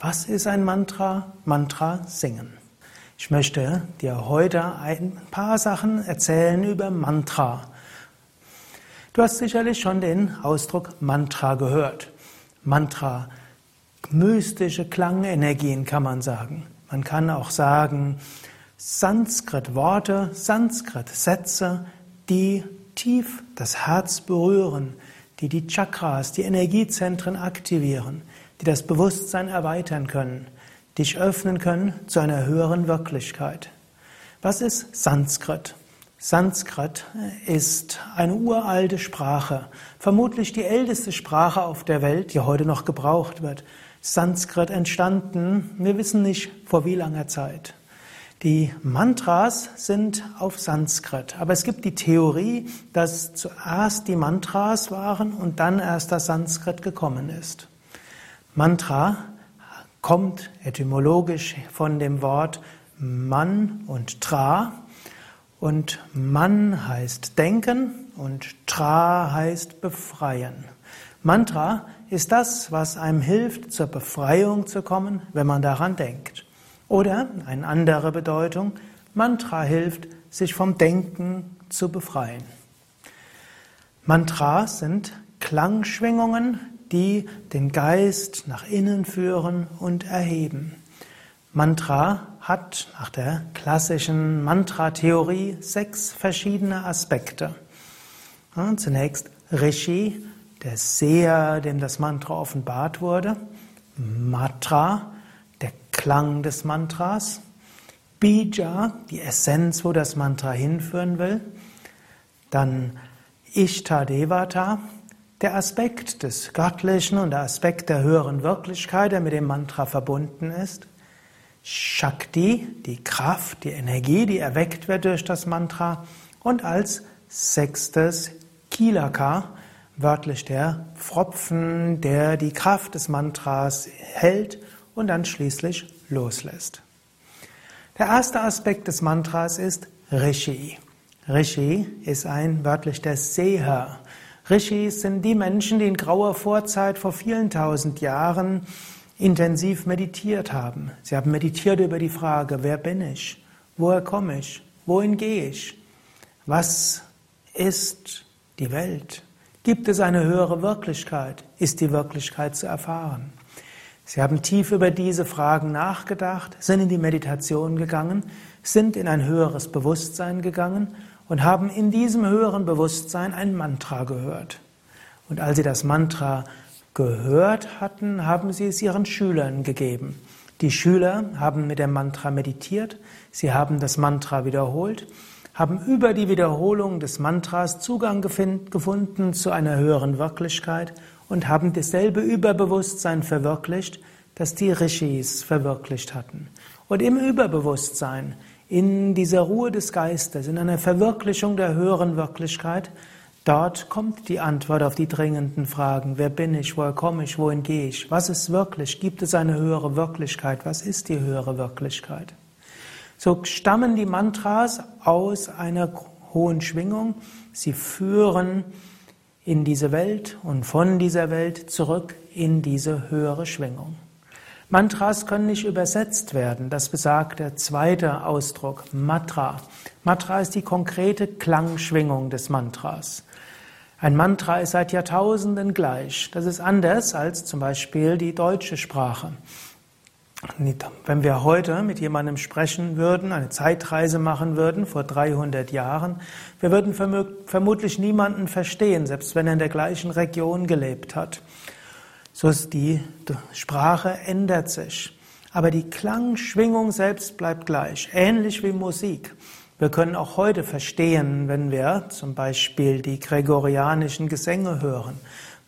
Was ist ein Mantra? Mantra singen. Ich möchte dir heute ein paar Sachen erzählen über Mantra. Du hast sicherlich schon den Ausdruck Mantra gehört. Mantra, mystische Klangenergien kann man sagen. Man kann auch sagen Sanskrit-Worte, Sanskrit-Sätze, die tief das Herz berühren, die die Chakras, die Energiezentren aktivieren, die das Bewusstsein erweitern können, dich öffnen können zu einer höheren Wirklichkeit. Was ist Sanskrit? Sanskrit ist eine uralte Sprache, vermutlich die älteste Sprache auf der Welt, die heute noch gebraucht wird. Sanskrit entstanden, wir wissen nicht vor wie langer Zeit. Die Mantras sind auf Sanskrit, aber es gibt die Theorie, dass zuerst die Mantras waren und dann erst das Sanskrit gekommen ist. Mantra kommt etymologisch von dem Wort Man und Tra und Man heißt denken und Tra heißt befreien. Mantra ist das, was einem hilft, zur Befreiung zu kommen, wenn man daran denkt. Oder eine andere Bedeutung, Mantra hilft, sich vom Denken zu befreien. Mantras sind Klangschwingungen, die den Geist nach innen führen und erheben. Mantra hat nach der klassischen Mantra-Theorie sechs verschiedene Aspekte. Zunächst Rishi, der Seher, dem das Mantra offenbart wurde. Matra, Klang des Mantras, Bija, die Essenz, wo das Mantra hinführen will, dann Ishtadevata, der Aspekt des Göttlichen und der Aspekt der höheren Wirklichkeit, der mit dem Mantra verbunden ist, Shakti, die Kraft, die Energie, die erweckt wird durch das Mantra und als sechstes Kilaka, wörtlich der Pfropfen, der die Kraft des Mantras hält und dann schließlich loslässt. Der erste Aspekt des Mantras ist Rishi. Rishi ist ein wörtlich der Seher. Rishis sind die Menschen, die in grauer Vorzeit vor vielen tausend Jahren intensiv meditiert haben. Sie haben meditiert über die Frage, wer bin ich? Woher komme ich? Wohin gehe ich? Was ist die Welt? Gibt es eine höhere Wirklichkeit? Ist die Wirklichkeit zu erfahren? Sie haben tief über diese Fragen nachgedacht, sind in die Meditation gegangen, sind in ein höheres Bewusstsein gegangen und haben in diesem höheren Bewusstsein ein Mantra gehört. Und als sie das Mantra gehört hatten, haben sie es ihren Schülern gegeben. Die Schüler haben mit dem Mantra meditiert, sie haben das Mantra wiederholt, haben über die Wiederholung des Mantras Zugang gefunden zu einer höheren Wirklichkeit und haben dasselbe Überbewusstsein verwirklicht, das die Rishis verwirklicht hatten. Und im Überbewusstsein, in dieser Ruhe des Geistes, in einer Verwirklichung der höheren Wirklichkeit, dort kommt die Antwort auf die dringenden Fragen. Wer bin ich? Woher komme ich? Wohin gehe ich? Was ist wirklich? Gibt es eine höhere Wirklichkeit? Was ist die höhere Wirklichkeit? So stammen die Mantras aus einer hohen Schwingung. Sie führen in diese Welt und von dieser Welt zurück in diese höhere Schwingung. Mantras können nicht übersetzt werden. Das besagt der zweite Ausdruck, Matra. Matra ist die konkrete Klangschwingung des Mantras. Ein Mantra ist seit Jahrtausenden gleich. Das ist anders als zum Beispiel die deutsche Sprache. Wenn wir heute mit jemandem sprechen würden, eine Zeitreise machen würden vor 300 Jahren, wir würden vermutlich niemanden verstehen, selbst wenn er in der gleichen Region gelebt hat. So ist die Sprache ändert sich. Aber die Klangschwingung selbst bleibt gleich, ähnlich wie Musik. Wir können auch heute verstehen, wenn wir zum Beispiel die gregorianischen Gesänge hören.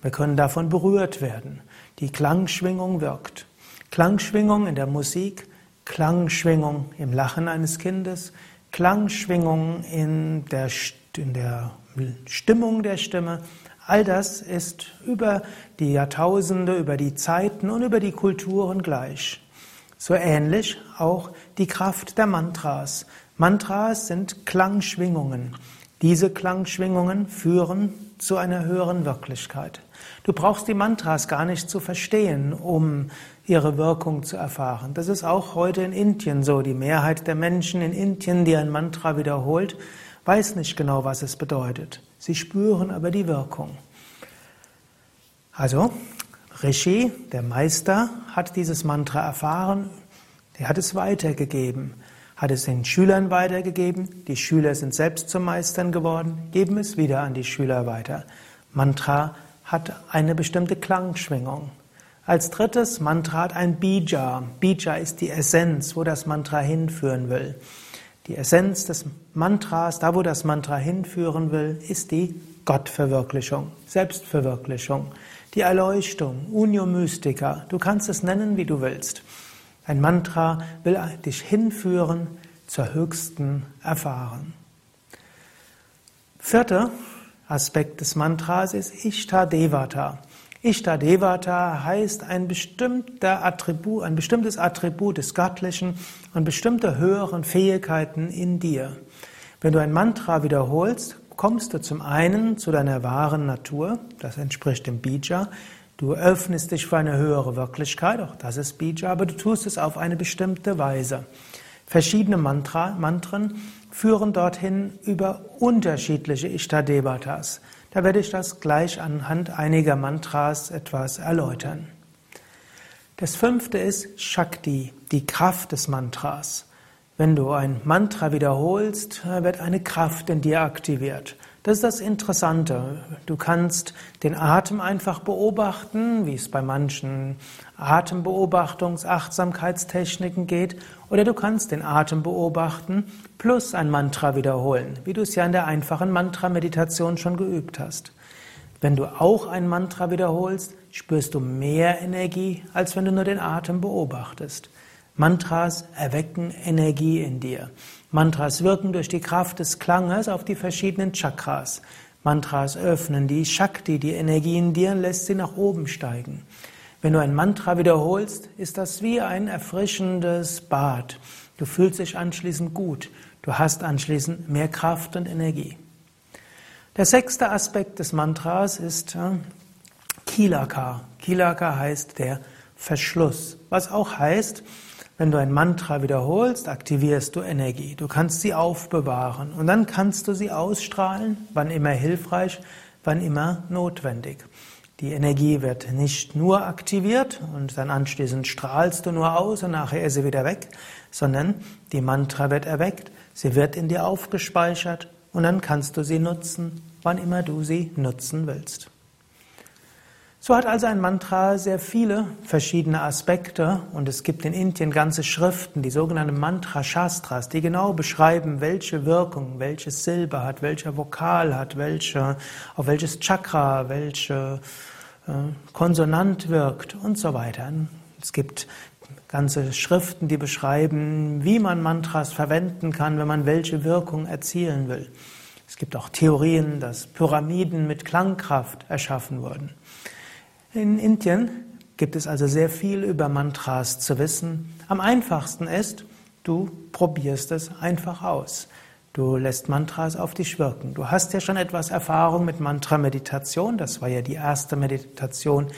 Wir können davon berührt werden. Die Klangschwingung wirkt. Klangschwingung in der Musik, Klangschwingung im Lachen eines Kindes, Klangschwingung in der, in der Stimmung der Stimme. All das ist über die Jahrtausende, über die Zeiten und über die Kulturen gleich. So ähnlich auch die Kraft der Mantras. Mantras sind Klangschwingungen. Diese Klangschwingungen führen zu einer höheren Wirklichkeit. Du brauchst die Mantras gar nicht zu verstehen, um ihre Wirkung zu erfahren. Das ist auch heute in Indien so. Die Mehrheit der Menschen in Indien, die ein Mantra wiederholt, weiß nicht genau, was es bedeutet. Sie spüren aber die Wirkung. Also, Rishi, der Meister, hat dieses Mantra erfahren, er hat es weitergegeben hat es den Schülern weitergegeben, die Schüler sind selbst zum Meistern geworden, geben es wieder an die Schüler weiter. Mantra hat eine bestimmte Klangschwingung. Als drittes, Mantra hat ein Bija. Bija ist die Essenz, wo das Mantra hinführen will. Die Essenz des Mantras, da wo das Mantra hinführen will, ist die Gottverwirklichung, Selbstverwirklichung, die Erleuchtung, Unio Mystica. Du kannst es nennen, wie du willst. Ein Mantra will dich hinführen zur höchsten Erfahrung. Vierter Aspekt des Mantras ist Ishtadevata. Ishtadevata heißt ein, bestimmter Attribut, ein bestimmtes Attribut des Göttlichen und bestimmte höheren Fähigkeiten in dir. Wenn du ein Mantra wiederholst, kommst du zum einen zu deiner wahren Natur, das entspricht dem Bija, Du öffnest dich für eine höhere Wirklichkeit, auch das ist Bija, aber du tust es auf eine bestimmte Weise. Verschiedene Mantra, Mantren führen dorthin über unterschiedliche Ishtadevatas. Da werde ich das gleich anhand einiger Mantras etwas erläutern. Das fünfte ist Shakti, die Kraft des Mantras. Wenn du ein Mantra wiederholst, wird eine Kraft in dir aktiviert. Das ist das Interessante. Du kannst den Atem einfach beobachten, wie es bei manchen Atembeobachtungs-, Achtsamkeitstechniken geht, oder du kannst den Atem beobachten plus ein Mantra wiederholen, wie du es ja in der einfachen Mantra-Meditation schon geübt hast. Wenn du auch ein Mantra wiederholst, spürst du mehr Energie, als wenn du nur den Atem beobachtest. Mantras erwecken Energie in dir. Mantras wirken durch die Kraft des Klanges auf die verschiedenen Chakras. Mantras öffnen die Shakti, die Energie in dir, und lässt sie nach oben steigen. Wenn du ein Mantra wiederholst, ist das wie ein erfrischendes Bad. Du fühlst dich anschließend gut. Du hast anschließend mehr Kraft und Energie. Der sechste Aspekt des Mantras ist äh, Kilaka. Kilaka heißt der Verschluss, was auch heißt, wenn du ein Mantra wiederholst, aktivierst du Energie. Du kannst sie aufbewahren und dann kannst du sie ausstrahlen, wann immer hilfreich, wann immer notwendig. Die Energie wird nicht nur aktiviert und dann anschließend strahlst du nur aus und nachher ist sie wieder weg, sondern die Mantra wird erweckt, sie wird in dir aufgespeichert und dann kannst du sie nutzen, wann immer du sie nutzen willst. So hat also ein Mantra sehr viele verschiedene Aspekte und es gibt in Indien ganze Schriften, die sogenannten Mantra-Shastras, die genau beschreiben, welche Wirkung, welche Silbe hat, welcher Vokal hat, welche, auf welches Chakra, welche äh, Konsonant wirkt und so weiter. Es gibt ganze Schriften, die beschreiben, wie man Mantras verwenden kann, wenn man welche Wirkung erzielen will. Es gibt auch Theorien, dass Pyramiden mit Klangkraft erschaffen wurden. In Indien gibt es also sehr viel über Mantras zu wissen. Am einfachsten ist, du probierst es einfach aus. Du lässt Mantras auf dich wirken. Du hast ja schon etwas Erfahrung mit Mantra-Meditation. Das war ja die erste Meditation,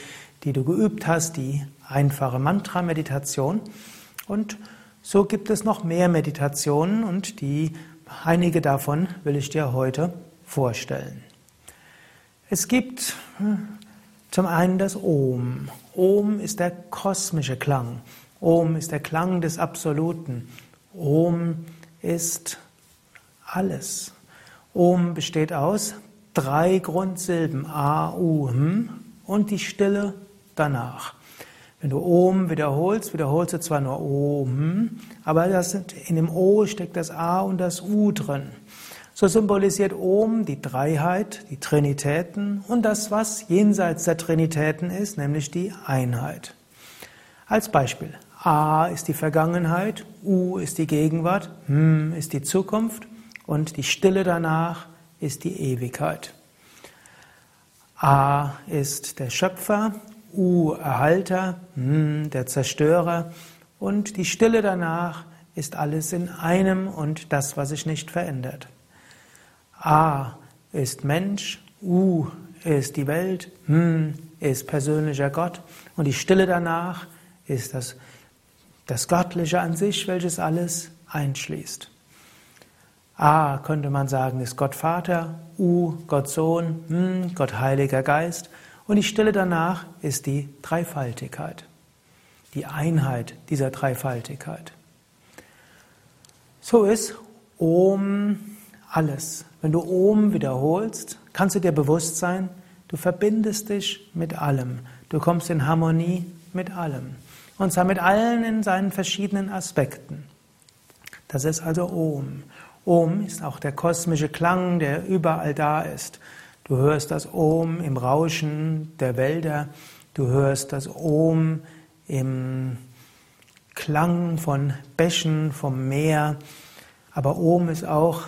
die du geübt hast, die einfache Mantra-Meditation. Und so gibt es noch mehr Meditationen und die, einige davon will ich dir heute vorstellen. Es gibt hm, zum einen das Om. Om ist der kosmische Klang. Om ist der Klang des Absoluten. Om ist alles. Om besteht aus drei Grundsilben A, U, M und die Stille danach. Wenn du Om wiederholst, wiederholst du zwar nur Om, aber das in dem O steckt das A und das U drin. So symbolisiert Om die Dreiheit, die Trinitäten und das, was jenseits der Trinitäten ist, nämlich die Einheit. Als Beispiel. A ist die Vergangenheit, U ist die Gegenwart, M ist die Zukunft und die Stille danach ist die Ewigkeit. A ist der Schöpfer, U Erhalter, M der Zerstörer und die Stille danach ist alles in einem und das, was sich nicht verändert. A ist Mensch, U ist die Welt, M ist persönlicher Gott und die Stille danach ist das, das Göttliche an sich, welches alles einschließt. A könnte man sagen, ist Gott Vater, U Gott Sohn, M Gott Heiliger Geist und die Stille danach ist die Dreifaltigkeit, die Einheit dieser Dreifaltigkeit. So ist Om alles. Wenn du Om wiederholst, kannst du dir bewusst sein, du verbindest dich mit allem. Du kommst in Harmonie mit allem. Und zwar mit allen in seinen verschiedenen Aspekten. Das ist also Om. Om ist auch der kosmische Klang, der überall da ist. Du hörst das Om im Rauschen der Wälder. Du hörst das Om im Klang von Bächen, vom Meer. Aber Om ist auch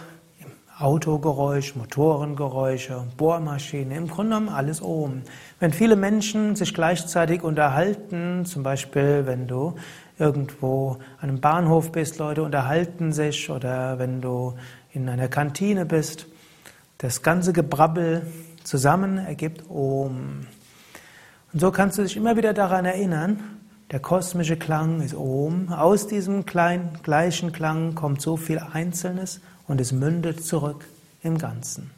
Autogeräusch, Motorengeräusche, Bohrmaschine, im Grunde genommen alles oben. Wenn viele Menschen sich gleichzeitig unterhalten, zum Beispiel wenn du irgendwo an einem Bahnhof bist, Leute unterhalten sich oder wenn du in einer Kantine bist, das ganze Gebrabbel zusammen ergibt Om. Und so kannst du dich immer wieder daran erinnern, der kosmische Klang ist Om. Aus diesem kleinen, gleichen Klang kommt so viel Einzelnes und es mündet zurück im Ganzen.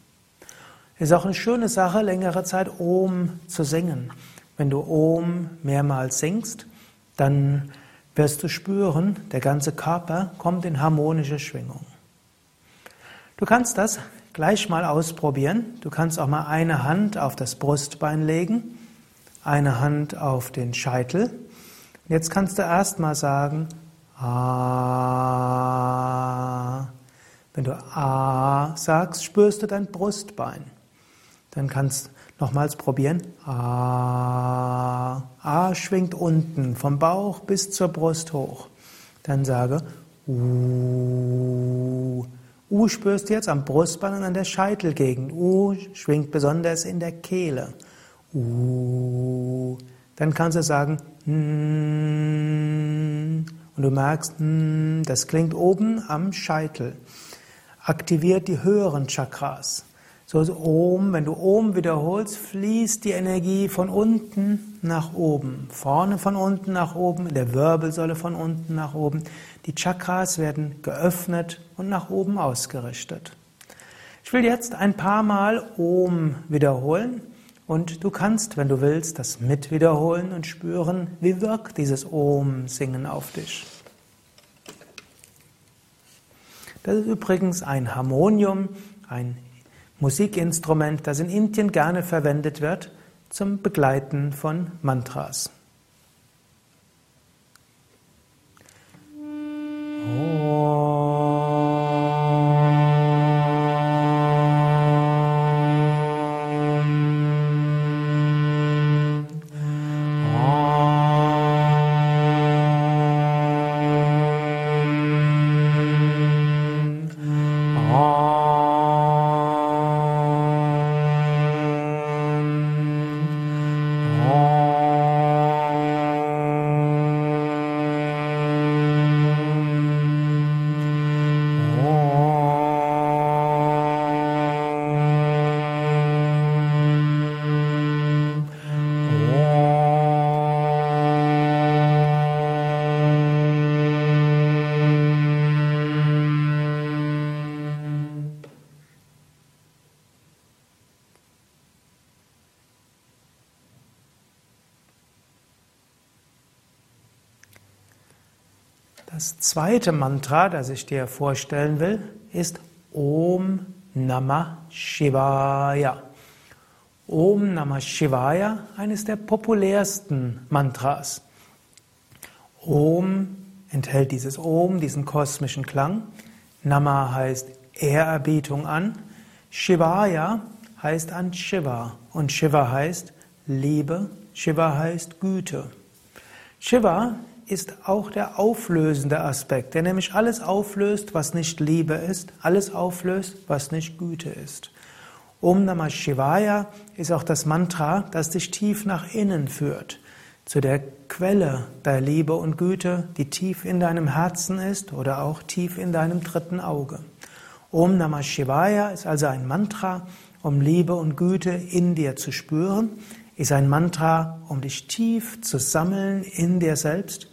Es ist auch eine schöne Sache, längere Zeit Om zu singen. Wenn du Om mehrmals singst, dann wirst du spüren, der ganze Körper kommt in harmonische Schwingung. Du kannst das gleich mal ausprobieren. Du kannst auch mal eine Hand auf das Brustbein legen, eine Hand auf den Scheitel. Jetzt kannst du erst mal sagen, ah. Wenn du A sagst, spürst du dein Brustbein. Dann kannst du nochmals probieren. A. A schwingt unten vom Bauch bis zur Brust hoch. Dann sage U. U spürst du jetzt am Brustbein und an der Scheitelgegend. U schwingt besonders in der Kehle. U. Dann kannst du sagen N. Und du merkst, das klingt oben am Scheitel aktiviert die höheren Chakras. So ist Om, wenn du Om wiederholst, fließt die Energie von unten nach oben. Vorne von unten nach oben, in der Wirbelsäule von unten nach oben. Die Chakras werden geöffnet und nach oben ausgerichtet. Ich will jetzt ein paar Mal Om wiederholen und du kannst, wenn du willst, das mit wiederholen und spüren, wie wirkt dieses Om-Singen auf dich. Das ist übrigens ein Harmonium, ein Musikinstrument, das in Indien gerne verwendet wird zum Begleiten von Mantras. Das zweite Mantra, das ich dir vorstellen will, ist Om Namah Shivaya. Om Namah Shivaya, eines der populärsten Mantras. Om enthält dieses Om, diesen kosmischen Klang. Nama heißt Ehrerbietung an. Shivaya heißt an Shiva. Und Shiva heißt Liebe. Shiva heißt Güte. Shiva ist auch der auflösende Aspekt, der nämlich alles auflöst, was nicht Liebe ist, alles auflöst, was nicht Güte ist. Om Namah Shivaya ist auch das Mantra, das dich tief nach innen führt, zu der Quelle der Liebe und Güte, die tief in deinem Herzen ist oder auch tief in deinem dritten Auge. Om Namah Shivaya ist also ein Mantra, um Liebe und Güte in dir zu spüren, ist ein Mantra, um dich tief zu sammeln in dir selbst,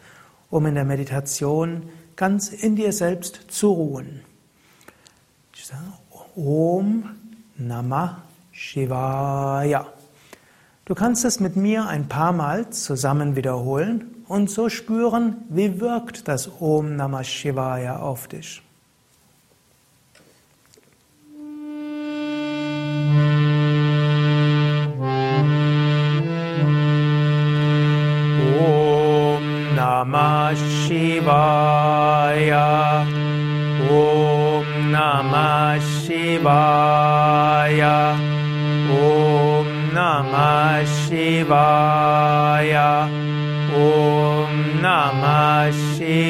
um in der Meditation ganz in dir selbst zu ruhen. Om Namah Shivaya. Du kannst es mit mir ein paar Mal zusammen wiederholen und so spüren, wie wirkt das Om Namah Shivaya auf dich.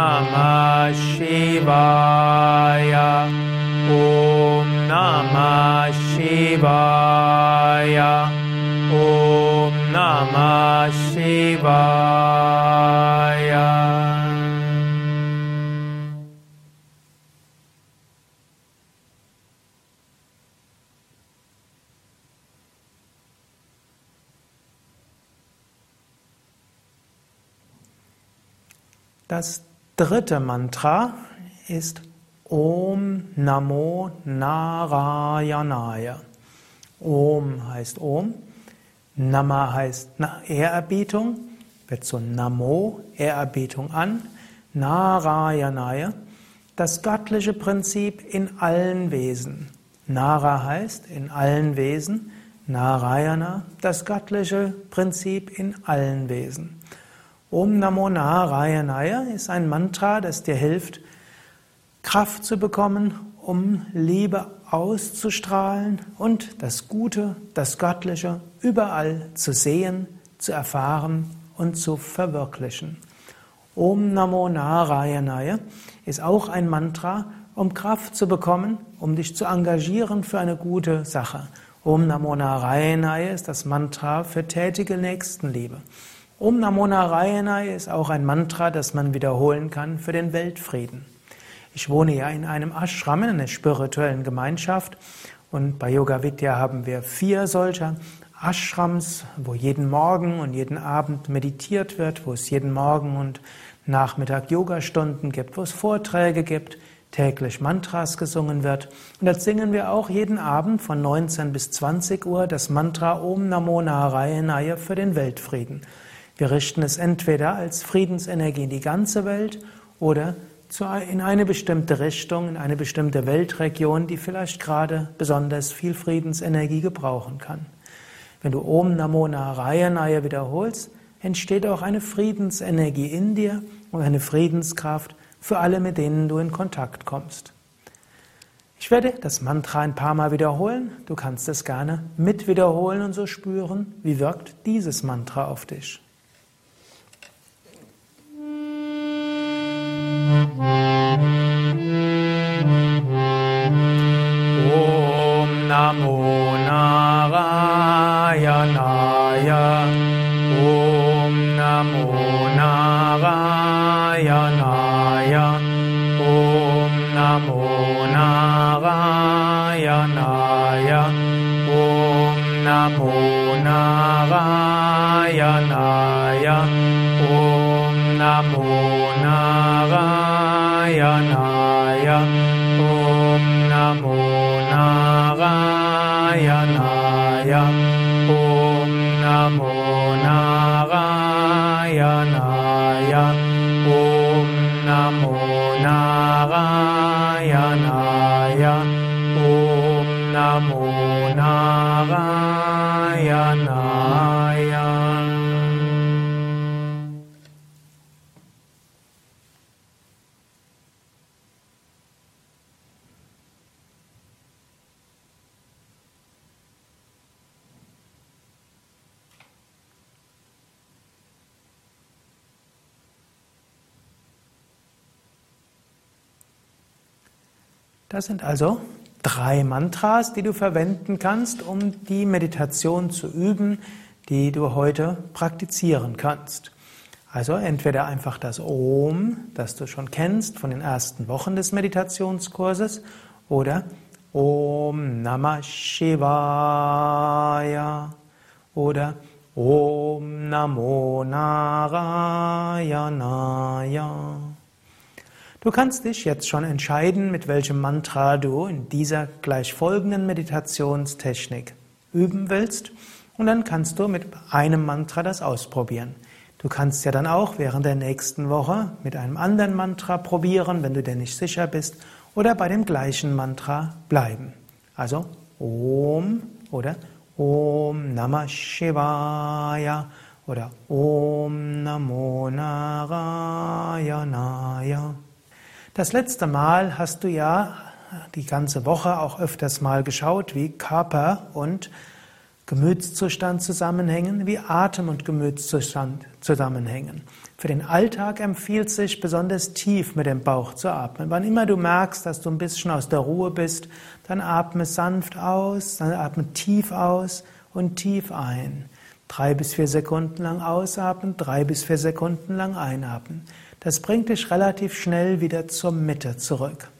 Namah Shivaya. Om Namah Shivaya. Om Namah Shivaya. Das dritte Mantra ist Om Namo Narayanaya. Om heißt Om, Nama heißt Ehrerbietung, wird zu Namo, Ehrerbietung an, Narayanaya, das göttliche Prinzip in allen Wesen. Nara heißt in allen Wesen, Narayana, das göttliche Prinzip in allen Wesen. Om Namo Narayanaya ist ein Mantra, das dir hilft, Kraft zu bekommen, um Liebe auszustrahlen und das Gute, das Göttliche überall zu sehen, zu erfahren und zu verwirklichen. Om Namo Narayanaya ist auch ein Mantra, um Kraft zu bekommen, um dich zu engagieren für eine gute Sache. Om Namo Narayanaya ist das Mantra für tätige Nächstenliebe. Om Namo Narayana ist auch ein Mantra, das man wiederholen kann für den Weltfrieden. Ich wohne ja in einem Ashram, in einer spirituellen Gemeinschaft und bei Yoga Vidya haben wir vier solcher Ashrams, wo jeden Morgen und jeden Abend meditiert wird, wo es jeden Morgen und Nachmittag Yogastunden gibt, wo es Vorträge gibt, täglich Mantras gesungen wird. Und dort singen wir auch jeden Abend von 19 bis 20 Uhr das Mantra Om Namo Narayana für den Weltfrieden. Wir richten es entweder als Friedensenergie in die ganze Welt oder in eine bestimmte Richtung, in eine bestimmte Weltregion, die vielleicht gerade besonders viel Friedensenergie gebrauchen kann. Wenn du Om Namo Narayanaya wiederholst, entsteht auch eine Friedensenergie in dir und eine Friedenskraft für alle, mit denen du in Kontakt kommst. Ich werde das Mantra ein paar Mal wiederholen. Du kannst es gerne mit wiederholen und so spüren, wie wirkt dieses Mantra auf dich. Om Namo Narayanaya Das sind also drei Mantras, die du verwenden kannst, um die Meditation zu üben, die du heute praktizieren kannst. Also entweder einfach das Om, das du schon kennst von den ersten Wochen des Meditationskurses, oder Om Namah Shivaya oder Om Namo Narayanaya. Du kannst dich jetzt schon entscheiden, mit welchem Mantra du in dieser gleich folgenden Meditationstechnik üben willst. Und dann kannst du mit einem Mantra das ausprobieren. Du kannst ja dann auch während der nächsten Woche mit einem anderen Mantra probieren, wenn du dir nicht sicher bist, oder bei dem gleichen Mantra bleiben. Also Om oder Om Namah Shivaya oder Om Namo Narayanaya. Das letzte Mal hast du ja die ganze Woche auch öfters mal geschaut, wie Körper und Gemütszustand zusammenhängen, wie Atem und Gemütszustand zusammenhängen. Für den Alltag empfiehlt sich besonders tief mit dem Bauch zu atmen. Wann immer du merkst, dass du ein bisschen aus der Ruhe bist, dann atme sanft aus, dann atme tief aus und tief ein. Drei bis vier Sekunden lang ausatmen, drei bis vier Sekunden lang einatmen. Das bringt dich relativ schnell wieder zur Mitte zurück.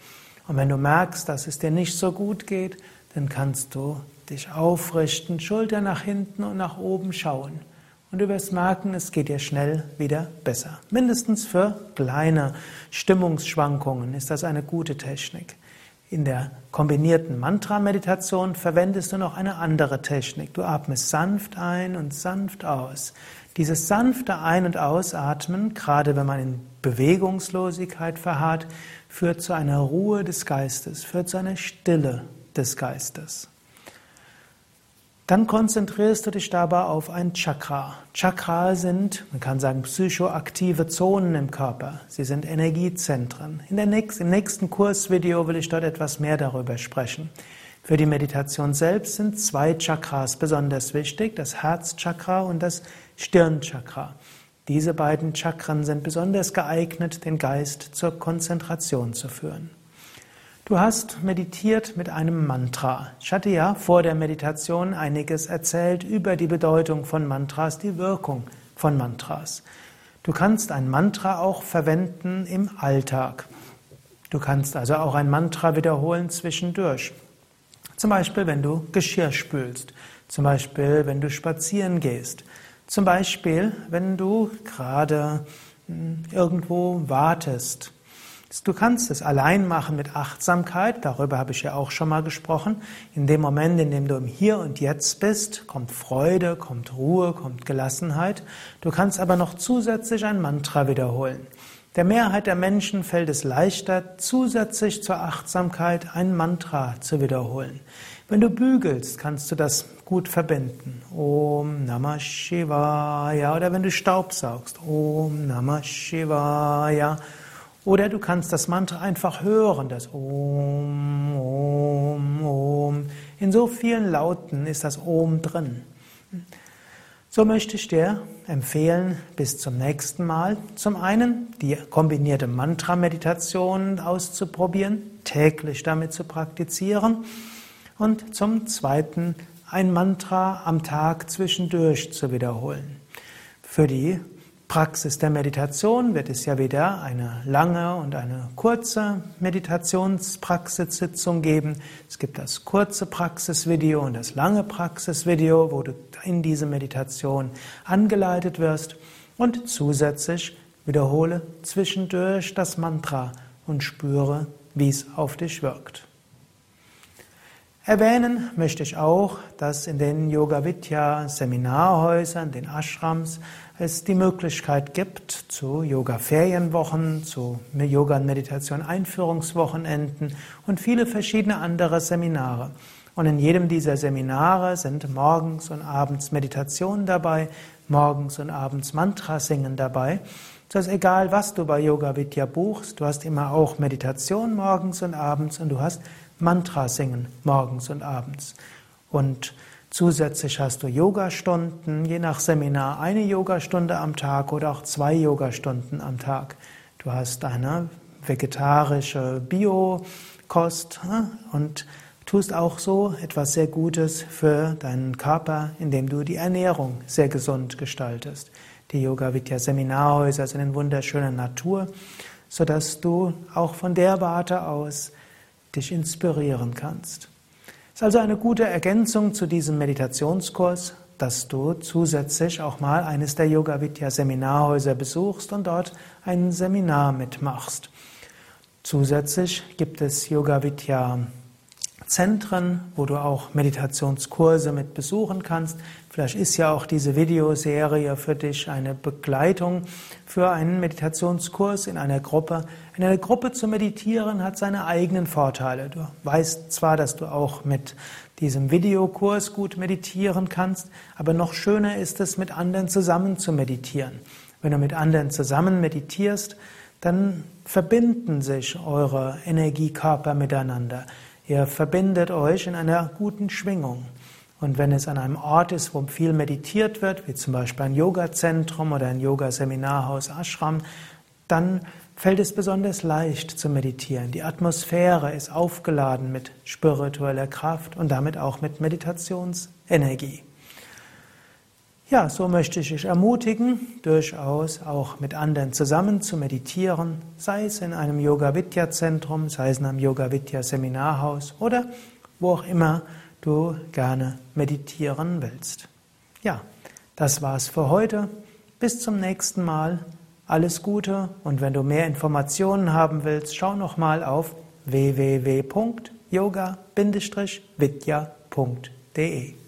Und wenn du merkst, dass es dir nicht so gut geht, dann kannst du dich aufrichten, Schulter nach hinten und nach oben schauen. Und du wirst merken, es geht dir schnell wieder besser. Mindestens für kleine Stimmungsschwankungen ist das eine gute Technik. In der kombinierten Mantra-Meditation verwendest du noch eine andere Technik. Du atmest sanft ein und sanft aus. Dieses sanfte Ein- und Ausatmen, gerade wenn man in Bewegungslosigkeit verharrt, führt zu einer Ruhe des Geistes, führt zu einer Stille des Geistes. Dann konzentrierst du dich dabei auf ein Chakra. Chakra sind, man kann sagen, psychoaktive Zonen im Körper. Sie sind Energiezentren. In der nächsten, Im nächsten Kursvideo will ich dort etwas mehr darüber sprechen. Für die Meditation selbst sind zwei Chakras besonders wichtig, das Herzchakra und das Stirnchakra. Diese beiden Chakren sind besonders geeignet, den Geist zur Konzentration zu führen. Du hast meditiert mit einem Mantra. Ich hatte ja vor der Meditation einiges erzählt über die Bedeutung von Mantras, die Wirkung von Mantras. Du kannst ein Mantra auch verwenden im Alltag. Du kannst also auch ein Mantra wiederholen zwischendurch. Zum Beispiel, wenn du Geschirr spülst. Zum Beispiel, wenn du spazieren gehst. Zum Beispiel, wenn du gerade hm, irgendwo wartest. Du kannst es allein machen mit Achtsamkeit, darüber habe ich ja auch schon mal gesprochen. In dem Moment, in dem du im Hier und Jetzt bist, kommt Freude, kommt Ruhe, kommt Gelassenheit. Du kannst aber noch zusätzlich ein Mantra wiederholen. Der Mehrheit der Menschen fällt es leichter, zusätzlich zur Achtsamkeit ein Mantra zu wiederholen. Wenn du bügelst, kannst du das gut verbinden. Om Namah Shivaya. Oder wenn du Staub saugst. Om Namah Shivaya. Oder du kannst das Mantra einfach hören, das Om, Om, Om. In so vielen Lauten ist das Om drin. So möchte ich dir empfehlen, bis zum nächsten Mal zum einen die kombinierte Mantra-Meditation auszuprobieren, täglich damit zu praktizieren und zum zweiten ein Mantra am Tag zwischendurch zu wiederholen. Für die Praxis der Meditation wird es ja wieder eine lange und eine kurze Meditationspraxissitzung geben. Es gibt das kurze Praxisvideo und das lange Praxisvideo, wo du in diese Meditation angeleitet wirst und zusätzlich wiederhole zwischendurch das Mantra und spüre, wie es auf dich wirkt. Erwähnen möchte ich auch, dass in den Yoga Vidya Seminarhäusern, den Ashrams, es die Möglichkeit gibt, zu Yoga-Ferienwochen, zu Yoga- und Meditation-Einführungswochenenden und viele verschiedene andere Seminare. Und in jedem dieser Seminare sind morgens und abends Meditationen dabei, morgens und abends Mantra singen dabei. Das heißt, egal was du bei Yoga Vidya buchst, du hast immer auch Meditation morgens und abends und du hast Mantra singen morgens und abends. Und Zusätzlich hast du Yogastunden, je nach Seminar eine Yogastunde am Tag oder auch zwei Yogastunden am Tag. Du hast eine vegetarische Bio-Kost und tust auch so etwas sehr Gutes für deinen Körper, indem du die Ernährung sehr gesund gestaltest. Die Yoga Vidya Seminarhäuser sind in wunderschöner Natur, sodass du auch von der Warte aus dich inspirieren kannst. Es ist also eine gute Ergänzung zu diesem Meditationskurs, dass du zusätzlich auch mal eines der Yoga Vidya Seminarhäuser besuchst und dort ein Seminar mitmachst. Zusätzlich gibt es Yoga Vidya Zentren, wo du auch Meditationskurse mit besuchen kannst. Vielleicht ist ja auch diese Videoserie für dich eine Begleitung für einen Meditationskurs in einer Gruppe. In einer Gruppe zu meditieren hat seine eigenen Vorteile. Du weißt zwar, dass du auch mit diesem Videokurs gut meditieren kannst, aber noch schöner ist es, mit anderen zusammen zu meditieren. Wenn du mit anderen zusammen meditierst, dann verbinden sich eure Energiekörper miteinander. Ihr verbindet euch in einer guten Schwingung. Und wenn es an einem Ort ist, wo viel meditiert wird, wie zum Beispiel ein Yoga-Zentrum oder ein Yoga-Seminarhaus, Ashram, dann fällt es besonders leicht zu meditieren. Die Atmosphäre ist aufgeladen mit spiritueller Kraft und damit auch mit Meditationsenergie. Ja, so möchte ich dich ermutigen, durchaus auch mit anderen zusammen zu meditieren, sei es in einem Yoga Vidya Zentrum, sei es in einem Yoga Vidya Seminarhaus oder wo auch immer du gerne meditieren willst. Ja, das war's für heute. Bis zum nächsten Mal. Alles Gute und wenn du mehr Informationen haben willst, schau noch mal auf www.yoga-vidya.de